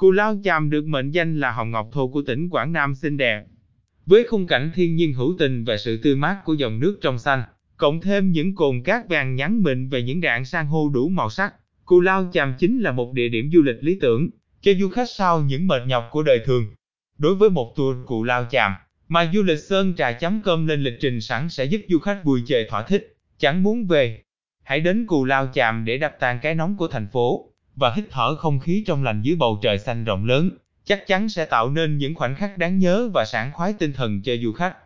Cù Lao Chàm được mệnh danh là hòn ngọc thô của tỉnh Quảng Nam xinh đẹp. Với khung cảnh thiên nhiên hữu tình và sự tươi mát của dòng nước trong xanh, cộng thêm những cồn cát vàng nhắn mịn và những rạn san hô đủ màu sắc, Cù Lao Chàm chính là một địa điểm du lịch lý tưởng cho du khách sau những mệt nhọc của đời thường. Đối với một tour Cù Lao Chàm, mà du lịch Sơn Trà chấm cơm lên lịch trình sẵn sẽ giúp du khách vui chơi thỏa thích, chẳng muốn về. Hãy đến Cù Lao Chàm để đập tan cái nóng của thành phố và hít thở không khí trong lành dưới bầu trời xanh rộng lớn, chắc chắn sẽ tạo nên những khoảnh khắc đáng nhớ và sảng khoái tinh thần cho du khách.